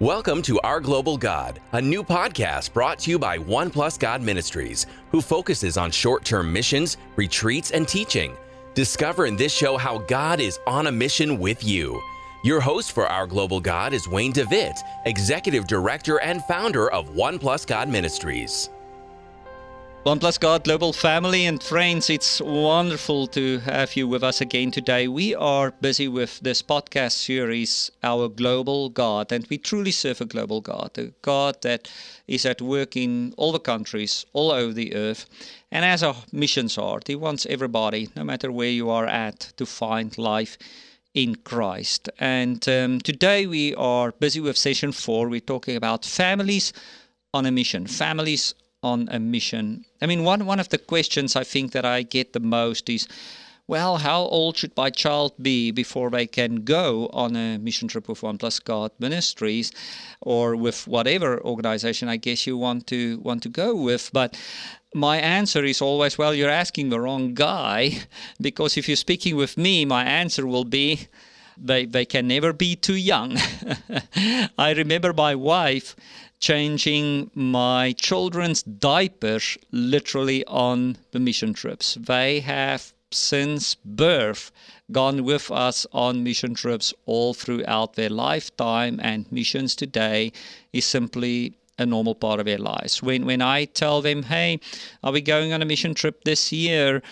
Welcome to Our Global God, a new podcast brought to you by One Plus God Ministries, who focuses on short term missions, retreats, and teaching. Discover in this show how God is on a mission with you. Your host for Our Global God is Wayne DeVitt, Executive Director and founder of One Plus God Ministries. One Plus God Global family and friends, it's wonderful to have you with us again today. We are busy with this podcast series, Our Global God, and we truly serve a global God, a God that is at work in all the countries, all over the earth. And as our missions are, He wants everybody, no matter where you are at, to find life in Christ. And um, today we are busy with session four. We're talking about families on a mission, families on a mission. I mean, one, one of the questions I think that I get the most is, well, how old should my child be before they can go on a mission trip with One Plus God Ministries or with whatever organization I guess you want to want to go with? But my answer is always, well, you're asking the wrong guy because if you're speaking with me, my answer will be they, they can never be too young. I remember my wife changing my children's diapers literally on the mission trips. They have since birth gone with us on mission trips all throughout their lifetime, and missions today is simply a normal part of their lives. When when I tell them, "Hey, are we going on a mission trip this year?"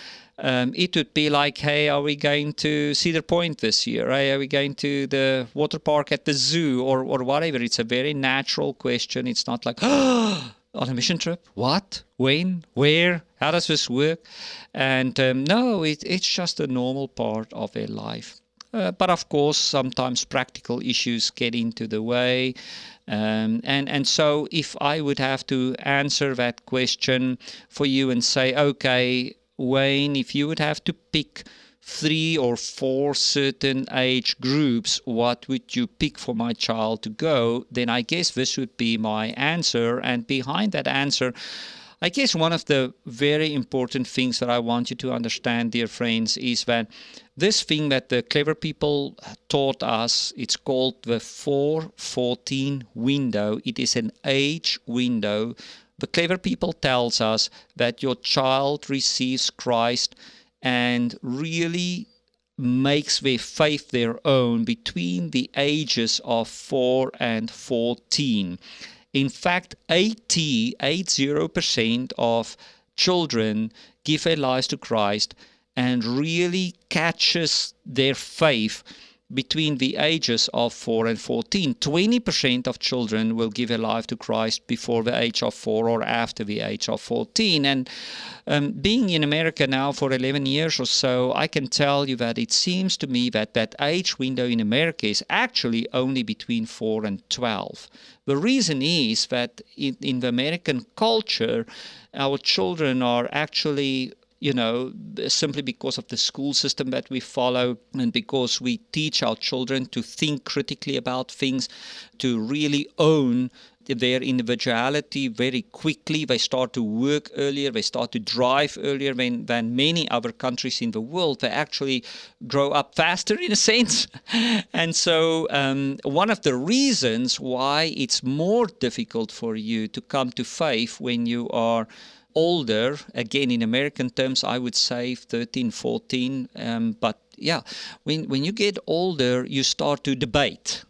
Um, it would be like, hey, are we going to Cedar Point this year? Right? Are we going to the water park at the zoo or, or whatever? It's a very natural question. It's not like, oh, on a mission trip? What? When? Where? How does this work? And um, no, it, it's just a normal part of their life. Uh, but of course, sometimes practical issues get into the way. Um, and, and so, if I would have to answer that question for you and say, okay, Wayne, if you would have to pick three or four certain age groups, what would you pick for my child to go? Then I guess this would be my answer. And behind that answer, I guess one of the very important things that I want you to understand, dear friends, is that this thing that the clever people taught us, it's called the 414 window. It is an age window the clever people tells us that your child receives Christ and really makes their faith their own between the ages of 4 and 14. In fact, 80, 80% of children give their lives to Christ and really catches their faith between the ages of 4 and 14. 20% of children will give their life to Christ before the age of 4 or after the age of 14. And um, being in America now for 11 years or so, I can tell you that it seems to me that that age window in America is actually only between 4 and 12. The reason is that in, in the American culture, our children are actually you know, simply because of the school system that we follow and because we teach our children to think critically about things, to really own their individuality very quickly. They start to work earlier, they start to drive earlier than, than many other countries in the world. They actually grow up faster, in a sense. and so, um, one of the reasons why it's more difficult for you to come to faith when you are older, again in American terms, I would say 13, 14. Um, but yeah, when when you get older, you start to debate.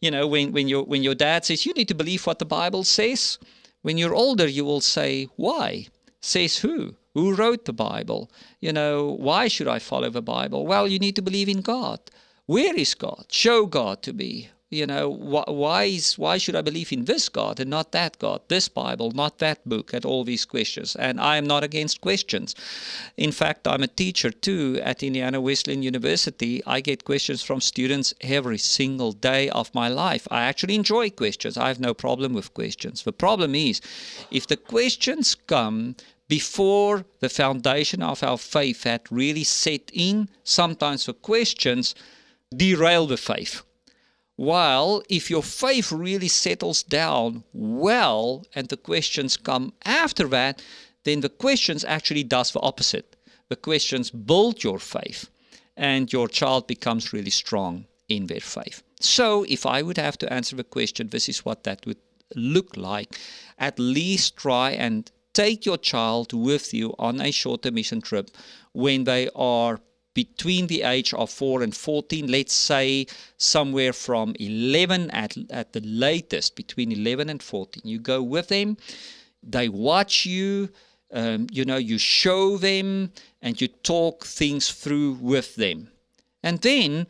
You know, when when your when your dad says you need to believe what the Bible says, when you're older, you will say why? Says who? Who wrote the Bible? You know, why should I follow the Bible? Well, you need to believe in God. Where is God? Show God to me you know why is why should i believe in this god and not that god this bible not that book at all these questions? And i am not against questions. In fact i'm a teacher too at indiana wesleyan university. I get questions from students every single day of my life. I actually enjoy questions. I have no problem with questions. The problem is if the questions come before the foundation of our faith had really set in sometimes the questions derail the faith while if your faith really settles down well and the questions come after that, then the questions actually does the opposite. The questions build your faith and your child becomes really strong. in their faith. So, if I would have to answer the question, this is what that would look like. At least try and take your child with you on a shorter mission trip when they are between the age of 4 and 14, let's say somewhere from 11 at, at the latest, between 11 and 14. You go with them, they watch you, um, you know, you show them, and you talk things through with them. And then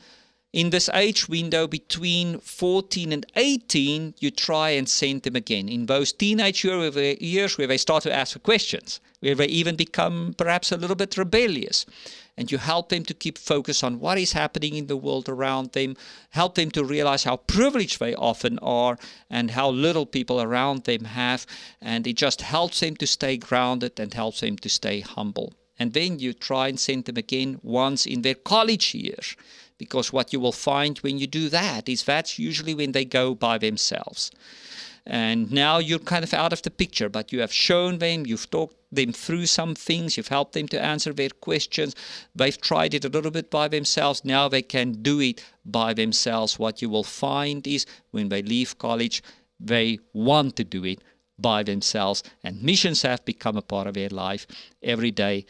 in this age window between 14 and 18, you try and send them again. In those teenage years where they start to ask for questions, where they even become perhaps a little bit rebellious. And you help them to keep focus on what is happening in the world around them, help them to realize how privileged they often are and how little people around them have. And it just helps them to stay grounded and helps them to stay humble. And then you try and send them again once in their college years because what you will find when you do that is that's usually when they go by themselves. And now you're kind of out of the picture, but you have shown them, you've talked them through some things, you've helped them to answer their questions. They've tried it a little bit by themselves. Now they can do it by themselves. What you will find is when they leave college, they want to do it by themselves, and missions have become a part of their life every day,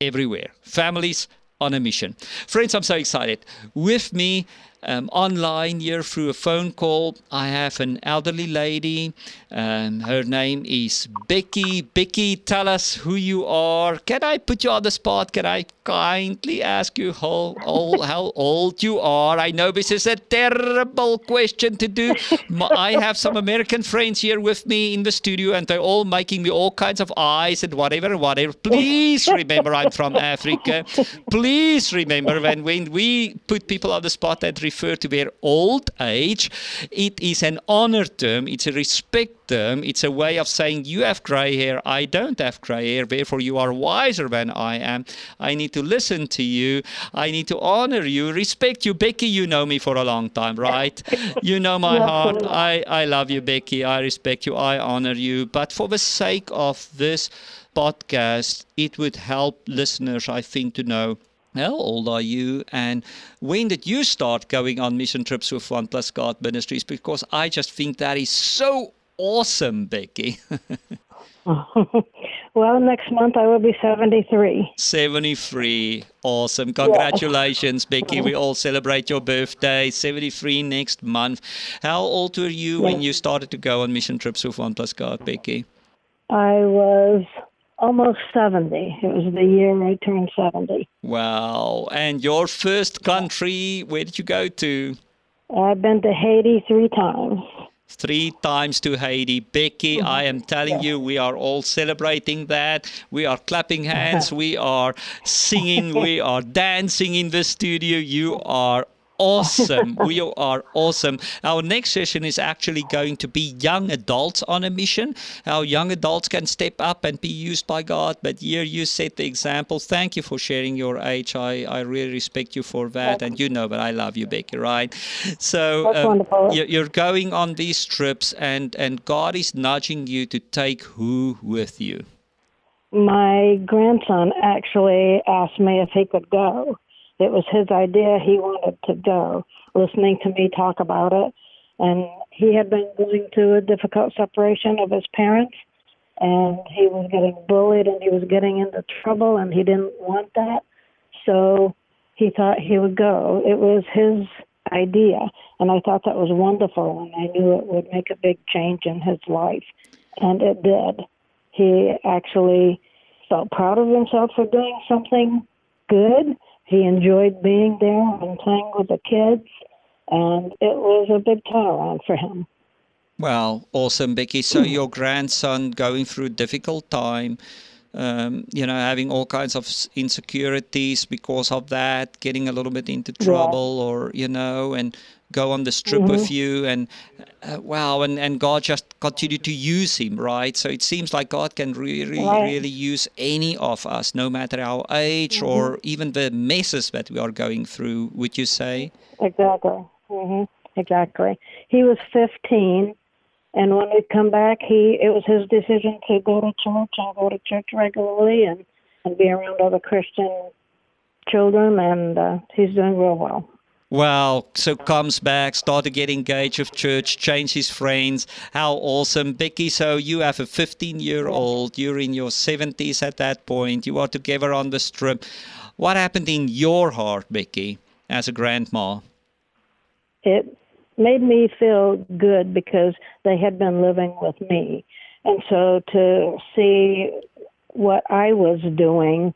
everywhere. Families on a mission. Friends, I'm so excited. With me um, online here through a phone call. I have an elderly lady. Um, her name is Becky. Becky, tell us who you are. Can I put you on the spot? Can I kindly ask you how old, how old you are? I know this is a terrible question to do. I have some American friends here with me in the studio, and they're all making me all kinds of eyes and whatever whatever. Please remember I'm from Africa. Please remember when, when we put people on the spot and refer to their old age, it is an honor term, it's a respect term, it's a way of saying you have gray hair, I don't have gray hair, therefore you are wiser than I am. I need to listen to you, I need to honor you, respect you. Becky, you know me for a long time, right? you know my heart. I, I love you, Becky. I respect you, I honor you. But for the sake of this podcast, it would help listeners, I think, to know how old are you? And when did you start going on mission trips with One Plus God Ministries? Because I just think that is so awesome, Becky. well, next month I will be 73. 73. Awesome. Congratulations, yeah. Becky. We all celebrate your birthday. 73 next month. How old were you yeah. when you started to go on mission trips with One Plus God, Becky? I was almost 70. It was the year I turned 70. Wow. And your first country, where did you go to? I've been to Haiti three times. Three times to Haiti. Becky, mm-hmm. I am telling you, we are all celebrating that. We are clapping hands. we are singing. we are dancing in the studio. You are awesome. we are awesome. Our next session is actually going to be young adults on a mission, how young adults can step up and be used by God. But here you set the example. Thank you for sharing your age. I, I really respect you for that. And you know that I love you, Becky, right? So um, you're going on these trips, and, and God is nudging you to take who with you? My grandson actually asked me if he could go it was his idea. He wanted to go, listening to me talk about it. And he had been going through a difficult separation of his parents, and he was getting bullied and he was getting into trouble, and he didn't want that. So he thought he would go. It was his idea, and I thought that was wonderful, and I knew it would make a big change in his life, and it did. He actually felt proud of himself for doing something good he enjoyed being there and playing with the kids, and it was a big turnaround for him. Well, awesome, Becky. So your grandson going through a difficult time, um, you know, having all kinds of insecurities because of that, getting a little bit into trouble, yeah. or you know, and go on this trip mm-hmm. with you and uh, wow and, and god just continue to use him right so it seems like god can really right. really use any of us no matter our age mm-hmm. or even the messes that we are going through would you say exactly mm-hmm. exactly he was 15 and when we come back he it was his decision to go to church and go to church regularly and and be around other christian children and uh, he's doing real well Wow. So comes back, start to get engaged with church, change his friends. How awesome. Becky, so you have a 15 year old, you're in your 70s at that point, you are together on the strip. What happened in your heart, Becky, as a grandma? It made me feel good because they had been living with me. And so to see what I was doing,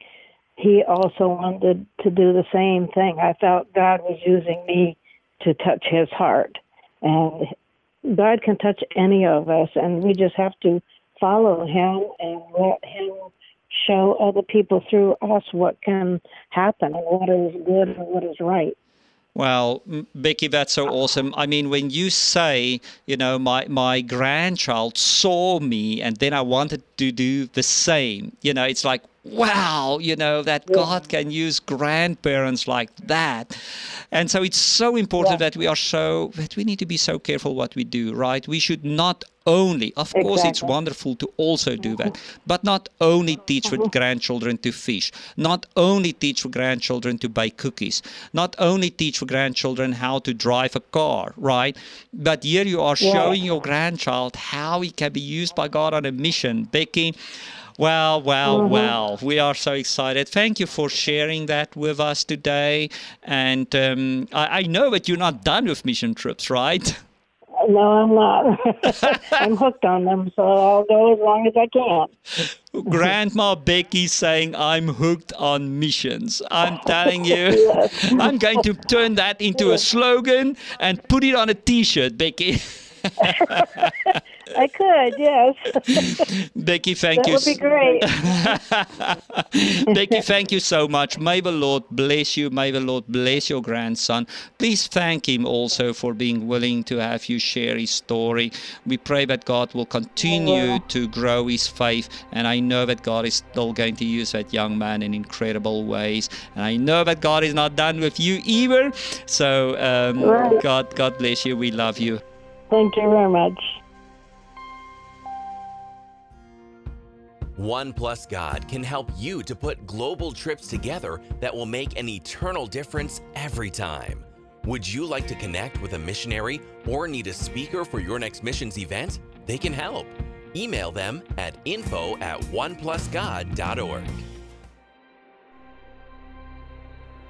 he also wanted to do the same thing. I felt God was using me to touch his heart. And God can touch any of us, and we just have to follow him and let him show other people through us what can happen and what is good and what is right. Well, Becky, that's so awesome. I mean, when you say, you know, my, my grandchild saw me and then I wanted to do the same, you know, it's like, wow, you know, that yeah. God can use grandparents like that. And so it's so important yeah. that we are so, that we need to be so careful what we do, right? We should not only, of exactly. course, it's wonderful to also do that, mm-hmm. but not only teach mm-hmm. with grandchildren to fish, not only teach with grandchildren to bake cookies, not only teach with grandchildren how to drive a car, right? But here you are yeah. showing your grandchild how he can be used by God on a mission. Becky, well, well, mm-hmm. well, we are so excited. Thank you for sharing that with us today. And um, I, I, know that you're not done with mission trips, right? No, I'm not. I'm hooked on them, so I'll go as long as I can. Grandma Becky saying, I'm hooked on missions. I'm telling you, yes. I'm going to turn that into a slogan and put it on a t shirt, Becky. I could, yes. Becky, thank that you. That would be great. Becky, thank you so much. May the Lord bless you. May the Lord bless your grandson. Please thank him also for being willing to have you share his story. We pray that God will continue to grow his faith. And I know that God is still going to use that young man in incredible ways. And I know that God is not done with you either. So, um, right. God, God bless you. We love you. Thank you very much. One Plus God can help you to put global trips together that will make an eternal difference every time. Would you like to connect with a missionary or need a speaker for your next missions event? They can help. Email them at info at oneplusgod.org.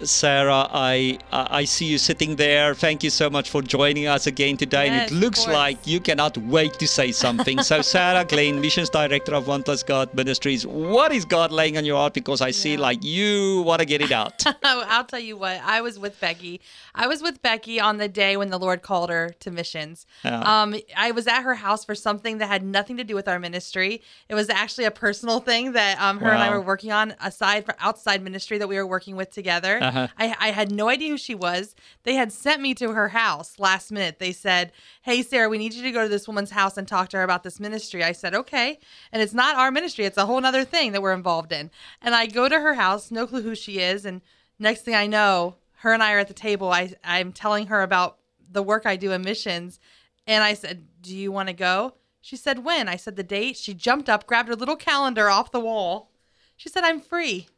Sarah, I I see you sitting there. Thank you so much for joining us again today. Yes, and it looks like you cannot wait to say something. so, Sarah Glenn, Missions Director of One Plus God Ministries, what is God laying on your heart? Because I see yeah. like you want to get it out. I'll tell you what. I was with Becky. I was with Becky on the day when the Lord called her to missions. Yeah. Um, I was at her house for something that had nothing to do with our ministry. It was actually a personal thing that um, her wow. and I were working on aside from outside ministry that we were working with together. Uh-huh. I, I had no idea who she was. They had sent me to her house last minute. They said, Hey, Sarah, we need you to go to this woman's house and talk to her about this ministry. I said, Okay. And it's not our ministry, it's a whole other thing that we're involved in. And I go to her house, no clue who she is. And next thing I know, her and I are at the table. I, I'm telling her about the work I do in missions. And I said, Do you want to go? She said, When? I said, The date. She jumped up, grabbed her little calendar off the wall. She said, I'm free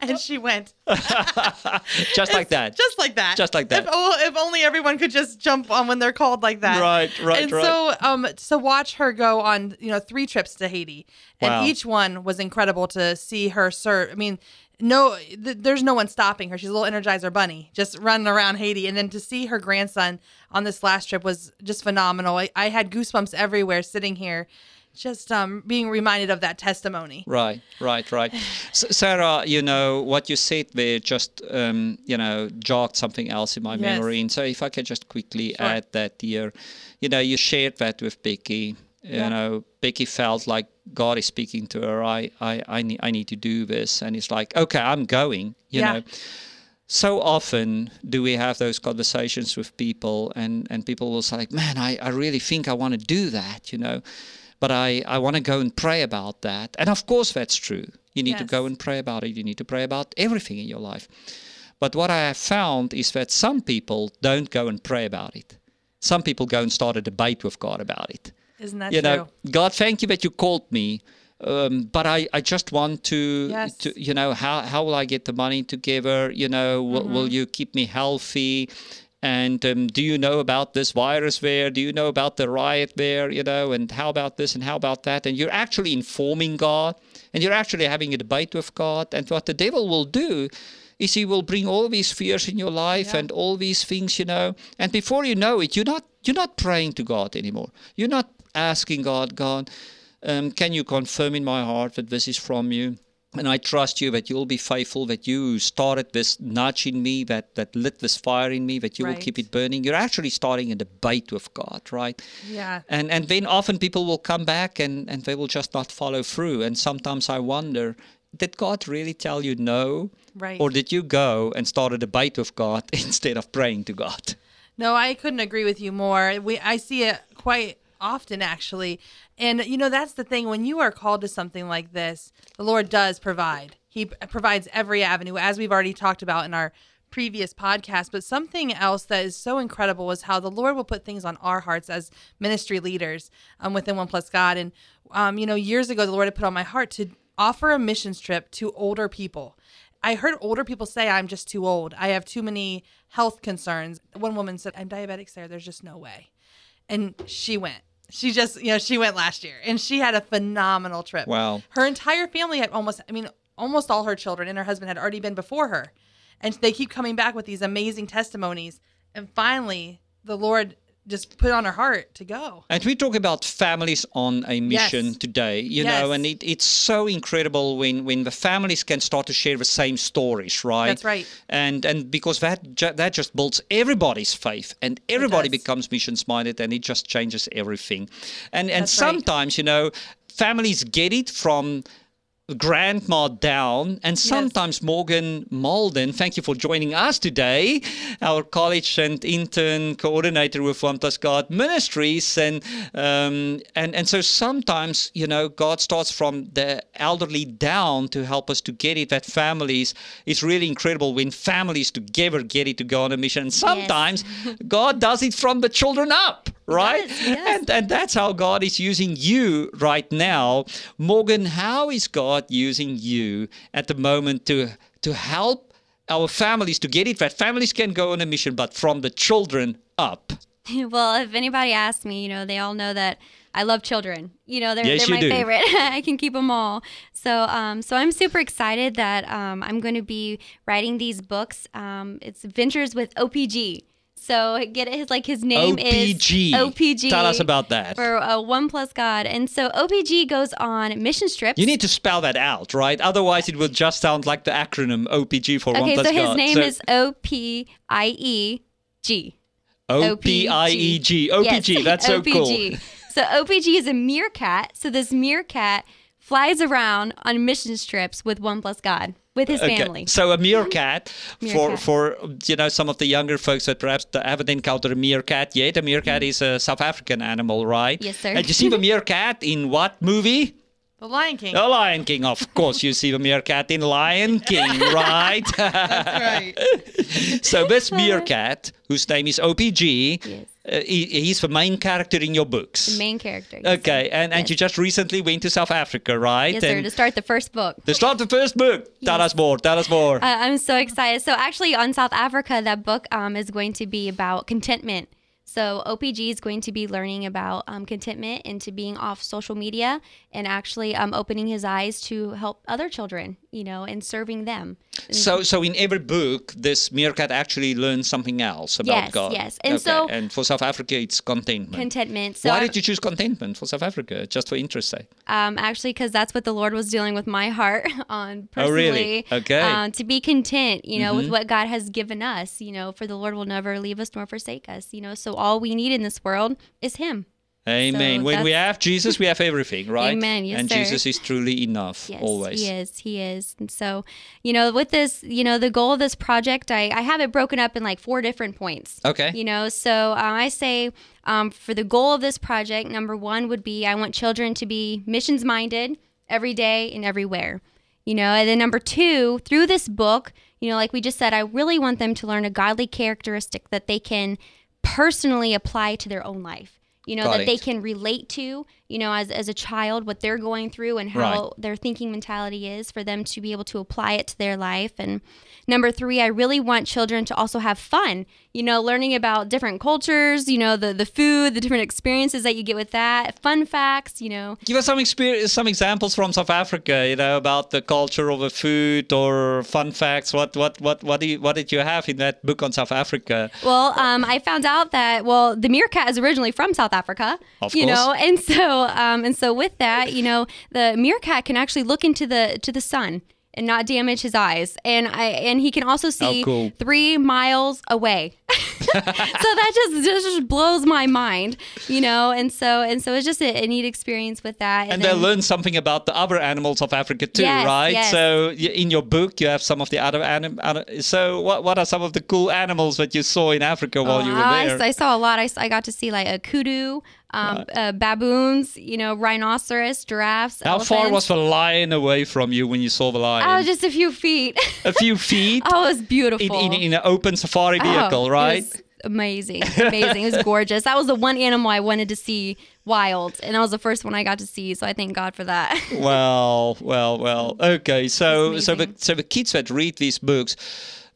and she went. just like that. Just like that. Just like that. If, oh, if, only everyone could just jump on when they're called like that. Right, right, and right. so, um, so watch her go on, you know, three trips to Haiti, and wow. each one was incredible to see her serve. I mean, no, th- there's no one stopping her. She's a little Energizer bunny, just running around Haiti, and then to see her grandson on this last trip was just phenomenal. I, I had goosebumps everywhere sitting here just um, being reminded of that testimony. Right, right, right. Sarah, you know what you said there just um, you know jogged something else in my yes. memory, and so if I can just quickly sure. add that here, you know, you shared that with Becky. Yeah. You know, Becky felt like God is speaking to her. I, I, I need, I need to do this, and it's like, okay, I'm going. You yeah. know so often do we have those conversations with people and, and people will say man I, I really think i want to do that you know but I, I want to go and pray about that. And of course, that's true. You need yes. to go and pray about it. You need to pray about everything in your life. But what I have found is that some people don't go and pray about it. Some people go and start a debate with God about it. Isn't that you true? know, God, thank you that you called me. Um, but I, I just want to, yes. to, you know, how, how will I get the money together? You know, will, mm-hmm. will you keep me healthy? And um, do you know about this virus there? Do you know about the riot there? You know, and how about this and how about that? And you're actually informing God, and you're actually having a debate with God. And what the devil will do is he will bring all these fears in your life yeah. and all these things, you know. And before you know it, you're not you're not praying to God anymore. You're not asking God, God, um, can you confirm in my heart that this is from you? And I trust you that you'll be faithful, that you started this nudge in me, that, that lit this fire in me, that you right. will keep it burning. You're actually starting a debate with God, right? Yeah. And and then often people will come back and, and they will just not follow through. And sometimes I wonder, did God really tell you no? Right. Or did you go and start a debate with God instead of praying to God? No, I couldn't agree with you more. We I see it quite often actually. And you know, that's the thing when you are called to something like this, the Lord does provide. He provides every avenue as we've already talked about in our previous podcast, but something else that is so incredible is how the Lord will put things on our hearts as ministry leaders um, within One Plus God. And, um, you know, years ago, the Lord had put on my heart to offer a missions trip to older people. I heard older people say, I'm just too old. I have too many health concerns. One woman said, I'm diabetic, Sarah. There's just no way. And she went she just you know she went last year and she had a phenomenal trip. Wow. Her entire family had almost i mean almost all her children and her husband had already been before her. And they keep coming back with these amazing testimonies. And finally the lord just put on her heart to go. And we talk about families on a mission yes. today, you yes. know, and it, it's so incredible when, when the families can start to share the same stories, right? That's right. And and because that ju- that just builds everybody's faith, and everybody becomes missions minded, and it just changes everything. And and That's sometimes, right. you know, families get it from grandma down and sometimes yes. Morgan Malden. Thank you for joining us today, our college and intern coordinator with One Plus God Ministries. And um, and and so sometimes you know God starts from the elderly down to help us to get it. That families is really incredible when families together get it to go on a mission. And sometimes yes. God does it from the children up right? Yes, yes. And and that's how God is using you right now. Morgan, how is God using you at the moment to to help our families to get it that families can go on a mission, but from the children up? Well, if anybody asks me, you know, they all know that I love children. You know, they're, yes, they're my do. favorite. I can keep them all. So, um, so I'm super excited that um, I'm going to be writing these books. Um, it's Ventures with OPG. So get it, his like his name OPG. is OPG. Tell us about that. For uh, One Plus God, and so OPG goes on mission trips. You need to spell that out, right? Otherwise, it will just sound like the acronym OPG for okay, One Plus God. Okay, so his name so, is O P I E G. O P I E G. OPG. That's so OPG. cool. So OPG is a meerkat. So this meerkat flies around on mission trips with One Plus God with his okay. family. So a meerkat, meerkat. for for you know some of the younger folks that perhaps haven't encountered a meerkat yet. A meerkat mm. is a South African animal, right? Yes, sir. And you see the meerkat in what movie? The Lion King. The Lion King, of course. You see the meerkat in Lion King, right? That's right. so this meerkat, whose name is OPG, yes. uh, he, he's the main character in your books. The main character. Yes, okay, sir. and, and yes. you just recently went to South Africa, right? Yes, and sir, to start the first book. To start the first book. Yes. Tell us more. Tell us more. Uh, I'm so excited. So actually, on South Africa, that book um, is going to be about contentment. So OPG is going to be learning about um, contentment into being off social media and actually um, opening his eyes to help other children, you know, and serving them. So, so in every book, this meerkat actually learns something else about yes, God. Yes, and okay. so and for South Africa, it's contentment. Contentment. So Why I'm, did you choose contentment for South Africa? Just for interest sake. Um, actually, because that's what the Lord was dealing with my heart on personally. Oh, really? Okay. Um, to be content, you know, mm-hmm. with what God has given us. You know, for the Lord will never leave us nor forsake us. You know, so all we need in this world is Him. Amen. So when we have Jesus, we have everything, right? Amen. Yes, and sir. Jesus is truly enough yes, always. He is. He is. And so, you know, with this, you know, the goal of this project, I, I have it broken up in like four different points. Okay. You know, so um, I say um, for the goal of this project, number one would be I want children to be missions minded every day and everywhere. You know, and then number two, through this book, you know, like we just said, I really want them to learn a godly characteristic that they can personally apply to their own life you know Got that it. they can relate to you know as, as a child what they're going through and how Right. their thinking mentality is for them to be able to apply it to their life and number three i really want children to also have fun you know, learning about different cultures, you know, the the food, the different experiences that you get with that, fun facts, you know. Give us some experience, some examples from South Africa, you know, about the culture of the food or fun facts. What what what what do you, what did you have in that book on South Africa? Well, um, I found out that well, the meerkat is originally from South Africa, of you course. know, and so um, and so with that, you know, the meerkat can actually look into the to the sun and not damage his eyes. And I and he can also oh, see cool. three miles away. so that just just blows my mind, you know. And so and so it's just a, a neat experience with that. And, then- they learn something about the other animals of Africa too, Yes, right? yes. So in your book, you have some of the other anim- ani- So what what are some of the cool animals that you saw in Africa while you were Oh, I, there? I saw a lot. I got to see like a kudu, um, uh, baboons, you know, rhinoceros, giraffes. How far was the lion away from you when you saw the lion? Oh, just a few feet. a few feet oh, it was beautiful. in, in, in an open safari Oh, vehicle, it right? was amazing, amazing. it was gorgeous. That was the one animal I wanted to see wild, and that was the first one I got to see. So I thank God for that. well, well, well. Okay, so so the so the kids that read these books,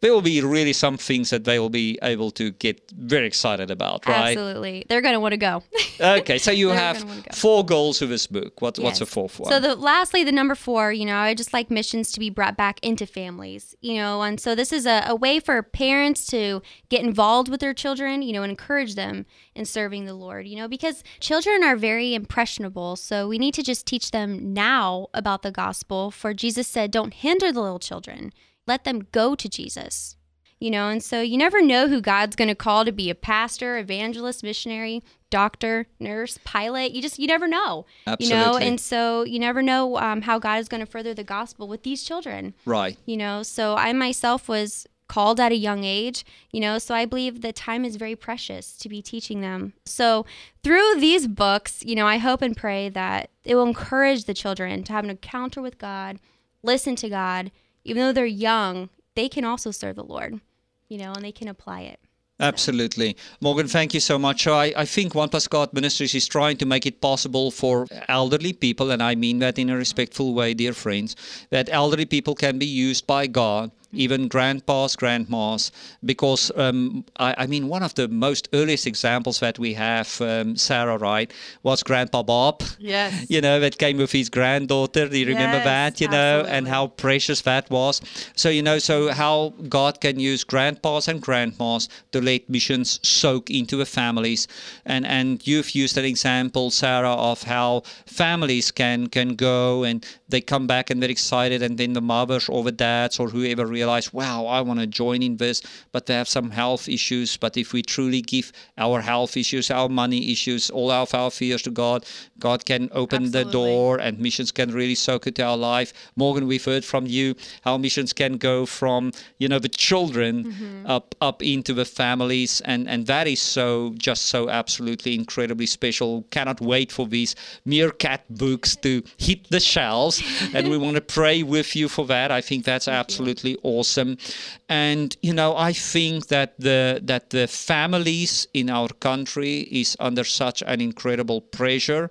there will be really some things that they will be able to get very excited about, right? Absolutely, they're gonna want to go. Okay, so you have four goals with this book. What what's the fourth one? So the lastly, the number four, you know, I just like missions to be brought back into families, you know, and so this is a, a way for parents to get involved with their children, you know, and encourage them in serving the Lord, you know, because children are very impressionable. So we need to just teach them now about the gospel. For Jesus said, "Don't hinder the little children; let them go to Jesus." You know, and so you never know who God's going to call to be a pastor, evangelist, missionary, doctor, nurse, pilot. You just you never know you know and so you never know um, how god is going to further the gospel with these children right. you know so i myself was called at a young age you know so i believe that time is very precious to be teaching them so through these books you know i hope and pray that it will encourage the children to have an encounter with god listen to god even though they're young they can also serve the lord you know and they can apply it Absolutely. Morgan, thank you so much. I, I think One Plus God Ministries is trying to make it possible for elderly people, and I mean that in a respectful way, dear friends, that elderly people can be used by God, even grandpas, grandmas, because um, I, I mean, one of the most earliest examples that we have, um, Sarah, right, was Grandpa Bob. Yes. You know, that came with his granddaughter. Do you remember Yes, that? You know, and how precious that was. So, you know, so how God can use grandpas and grandmas to let missions soak into the families. And and you've used an example, Sarah, of how families can can go and they come back and they're excited and then the mothers or the dads or whoever realize, wow, I want to join in this, but they have some health issues. But if we truly give our health issues, our money issues, all our fears to God, God can open the door and missions can really soak into our life. Morgan, we've heard from you how missions can go from, you know, the children up up into the families and, and that is so just so absolutely incredibly special. Cannot wait for these meerkat books to hit the shelves and we want to pray with you for that. I think that's absolutely awesome. And you know, I think that the that the families in our country is under such an incredible pressure.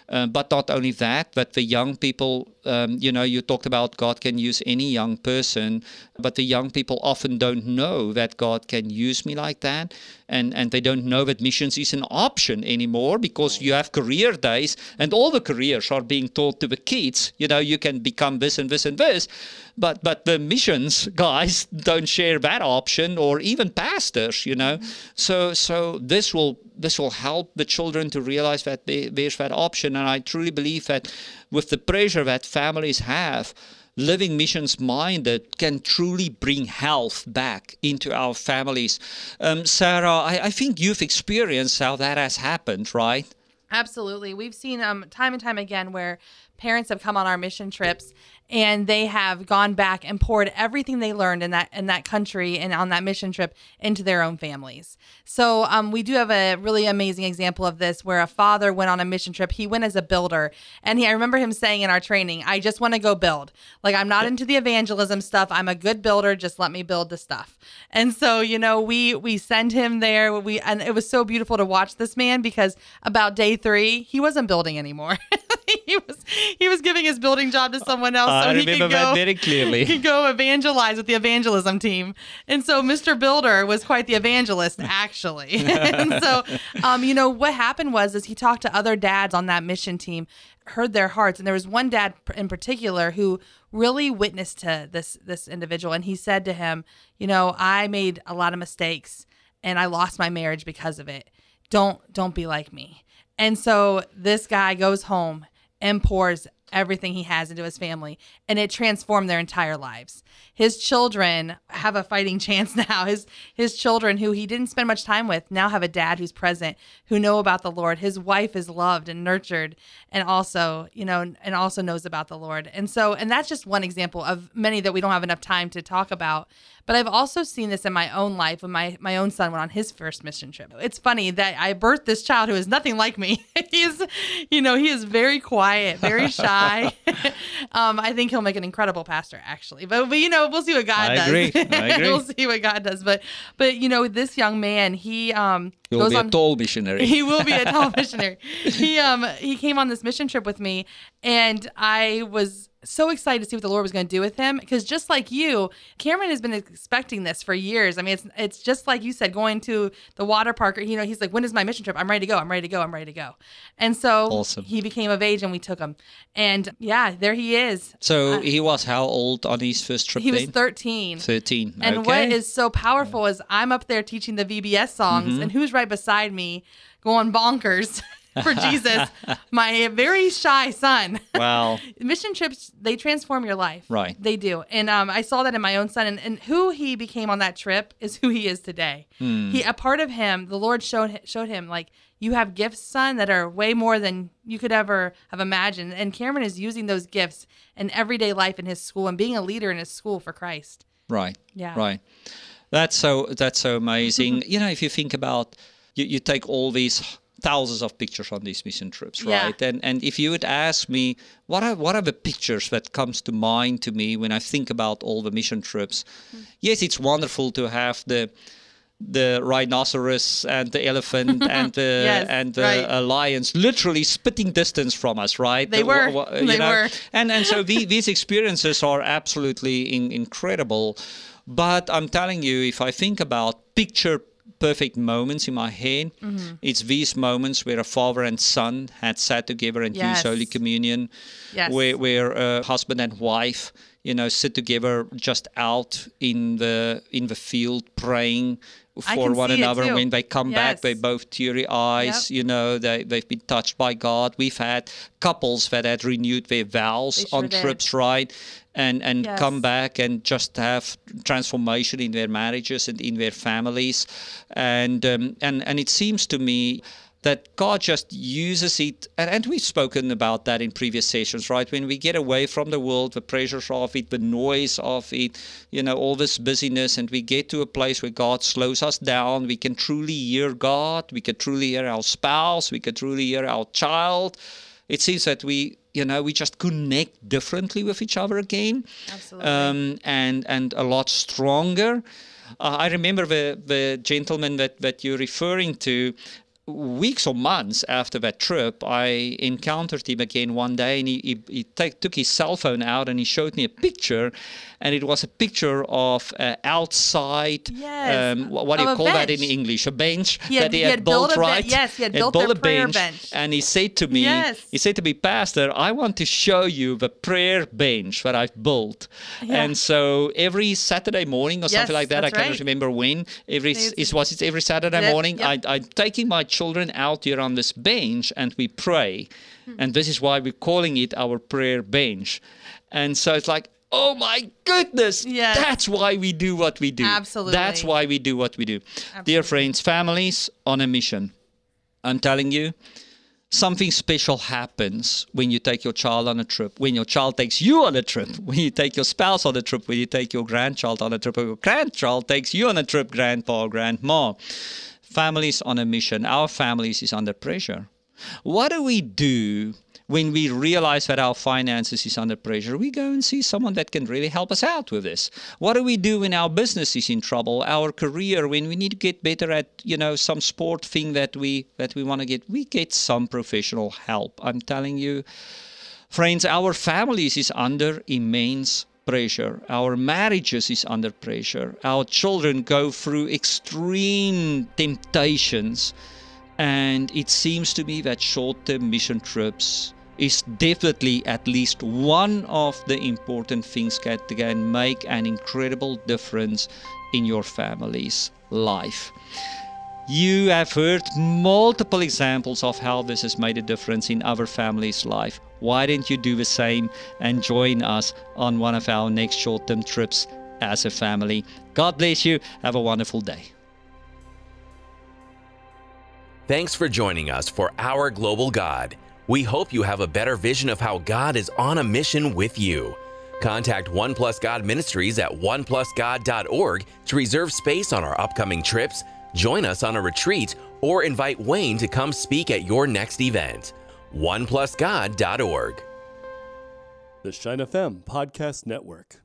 Uh, but not only that, but the young people, um, you know, you talked about God can use any young person, but the young people often don't know that God can use me like that. And, and they don't know that missions is an option anymore because you have career days and all the careers are being taught to the kids. You know, you can become this and this and this, but but the missions guys don't share that option or even pastors, you know. So so this will this will help the children to realize that there, there's that option. And I truly believe that with the pressure that families have, living missions minded can truly bring health back into our families. Um, Sarah, I, I think you've experienced how that has happened, right? Absolutely. We've seen um, time and time again where parents have come on our mission trips and they have gone back and poured everything they learned in that in that country and on that mission trip into their own families. So um, we do have a really amazing example of this where a father went on a mission trip. He went as a builder, and he I remember him saying in our training, "I just want to go build. Like I'm not into the evangelism stuff. I'm a good builder. Just let me build the stuff." And so you know we we send him there. We and it was so beautiful to watch this man because about day three he wasn't building anymore. he was he was giving his building job to someone else, I so he could go. very clearly. He could go evangelize with the evangelism team, and so Mr. Builder was quite the evangelist, actually. and so, um, you know, what happened was is he talked to other dads on that mission team, heard their hearts, and there was one dad in particular who really witnessed to this this individual, and he said to him, you know, I made a lot of mistakes, and I lost my marriage because of it. Don't don't be like me. And so this guy goes home and pours everything he has into his family and it transformed their entire lives. His children have a fighting chance now. His his children who he didn't spend much time with now have a dad who's present, who know about the Lord. His wife is loved and nurtured and also, you know, and also knows about the Lord. And so and that's just one example of many that we don't have enough time to talk about. But I've also seen this in my own life when my my own son went on his first mission trip. It's funny that I birthed this child who is nothing like me. He's, you know, he is very quiet, very shy. um, I think he'll make an incredible pastor, actually. But but you know, we'll see what God I does. agree. I agree. we'll see what God does. But but you know, this young man, he um You'll be on a tall missionary. he will be a tall missionary. He um he came on this mission trip with me, and I was so excited to see what the Lord was going to do with him because just like you, Cameron has been expecting this for years. I mean, it's it's just like you said, going to the water park. You know, he's like, "When is my mission trip? I'm ready to go. I'm ready to go. I'm ready to go." And so Awesome. he became of age, and we took him. And yeah, there he is. so he was how old on his first trip He was 13. 13. And okay. what is so powerful is I'm up there teaching the VBS songs, Mm-hmm. and who's right beside me going bonkers for Jesus? My very shy son. Wow. Mission trips, they transform your life. Right. They do. And um, I saw that in my own son. And, and who he became on that trip is who he is today. Hmm. He A part of him, the Lord showed, showed him, like, you have gifts, son, that are way more than you could ever have imagined. And Cameron is using those gifts in everyday life in his school and being a leader in his school for Christ. Right. Yeah. Right. That's so that's so amazing. you know, if you think about you, you take all these thousands of pictures on these mission trips, Yeah. right? And and if you would ask me what are what are the pictures that comes to mind to me when I think about all the mission trips? Hmm. Yes, it's wonderful to have the the rhinoceros and the elephant and the Yes, and the right. uh, lions literally spitting distance from us, right? They The- were. wha- you They know? were. and and so the, these experiences are absolutely in, incredible but i'm telling you if i think about picture perfect moments in my head Mm-hmm. it's these moments where a father and son had sat together and Yes. used holy communion Yes. where, where a husband and wife you know sit together just out in the in the field praying for one another when they come back they both teary eyes Yep. you know they, they've been touched by god we've had couples that had renewed their vows sure on did. trips right and and Yes. come back and just have transformation in their marriages and in their families and um, and and it seems to me that God just uses it, and, and we've spoken about that in previous sessions, right? When we get away from the world, the pressures of it, the noise of it, you know, all this busyness, and we get to a place where God slows us down, we can truly hear God, we can truly hear our spouse, we can truly hear our child. It seems that we, you know, we just connect differently with each other again Absolutely. um, and and a lot stronger. Uh, I remember the the gentleman that that you're referring to. Weeks or months after that trip, I encountered him again one day, and he he, he take, took his cell phone out and he showed me a picture, and it was a picture of uh, outside. Yes, Um, what, what do you call that in. English? A bench He had- that he, had, had built built, be- right? yes, he had He built built a bench, bench. and he said to me, Yes. he said to me, Pastor, I want to show you the prayer bench that I've built. Yeah. And so every Saturday morning or Yes, something like that, I cannot right. remember when. Every It's- it was it every Saturday morning. yep. I, I'm taking my children out here on this bench and we pray. Hmm. And this is why we're calling it our prayer bench. And so it's like, oh my goodness, Yes. that's why we do what we do. Absolutely. That's why we do what we do. Dear friends, families on a mission. I'm telling you, something special happens when you take your child on a trip, when your child takes you on a trip, when you take your spouse on a trip, when you take your grandchild on a trip, or your grandchild takes you on a trip, grandpa or grandma. Families on a mission. Our families is under pressure. What do we do when we realize that our finances is under pressure? We go and see someone that can really help us out with this. What do we do when our business is in trouble, our career, when we need to get better at, you know, some sport thing that we that we want to get? We get some professional help. I'm telling you, Friends, our families is under immense pressure. Our marriages is under pressure. Our children go through extreme temptations. And it seems to me that short term mission trips is definitely at least one of the important things that can make an incredible difference in your family's life. You have heard multiple examples of how this has made a difference in other families' life. Why didn't you do the same and join us on one of our next short term trips as a family? God bless you. Have a wonderful day. Thanks for joining us for Our Global God. We hope you have a better vision of how God is on a mission with you. Contact One Plus God Ministries at oneplusgod.org to reserve space on our upcoming trips, join us on a retreat, or invite Wayne to come speak at your next event. OnePlusGod.org. The Shine FM Podcast Network.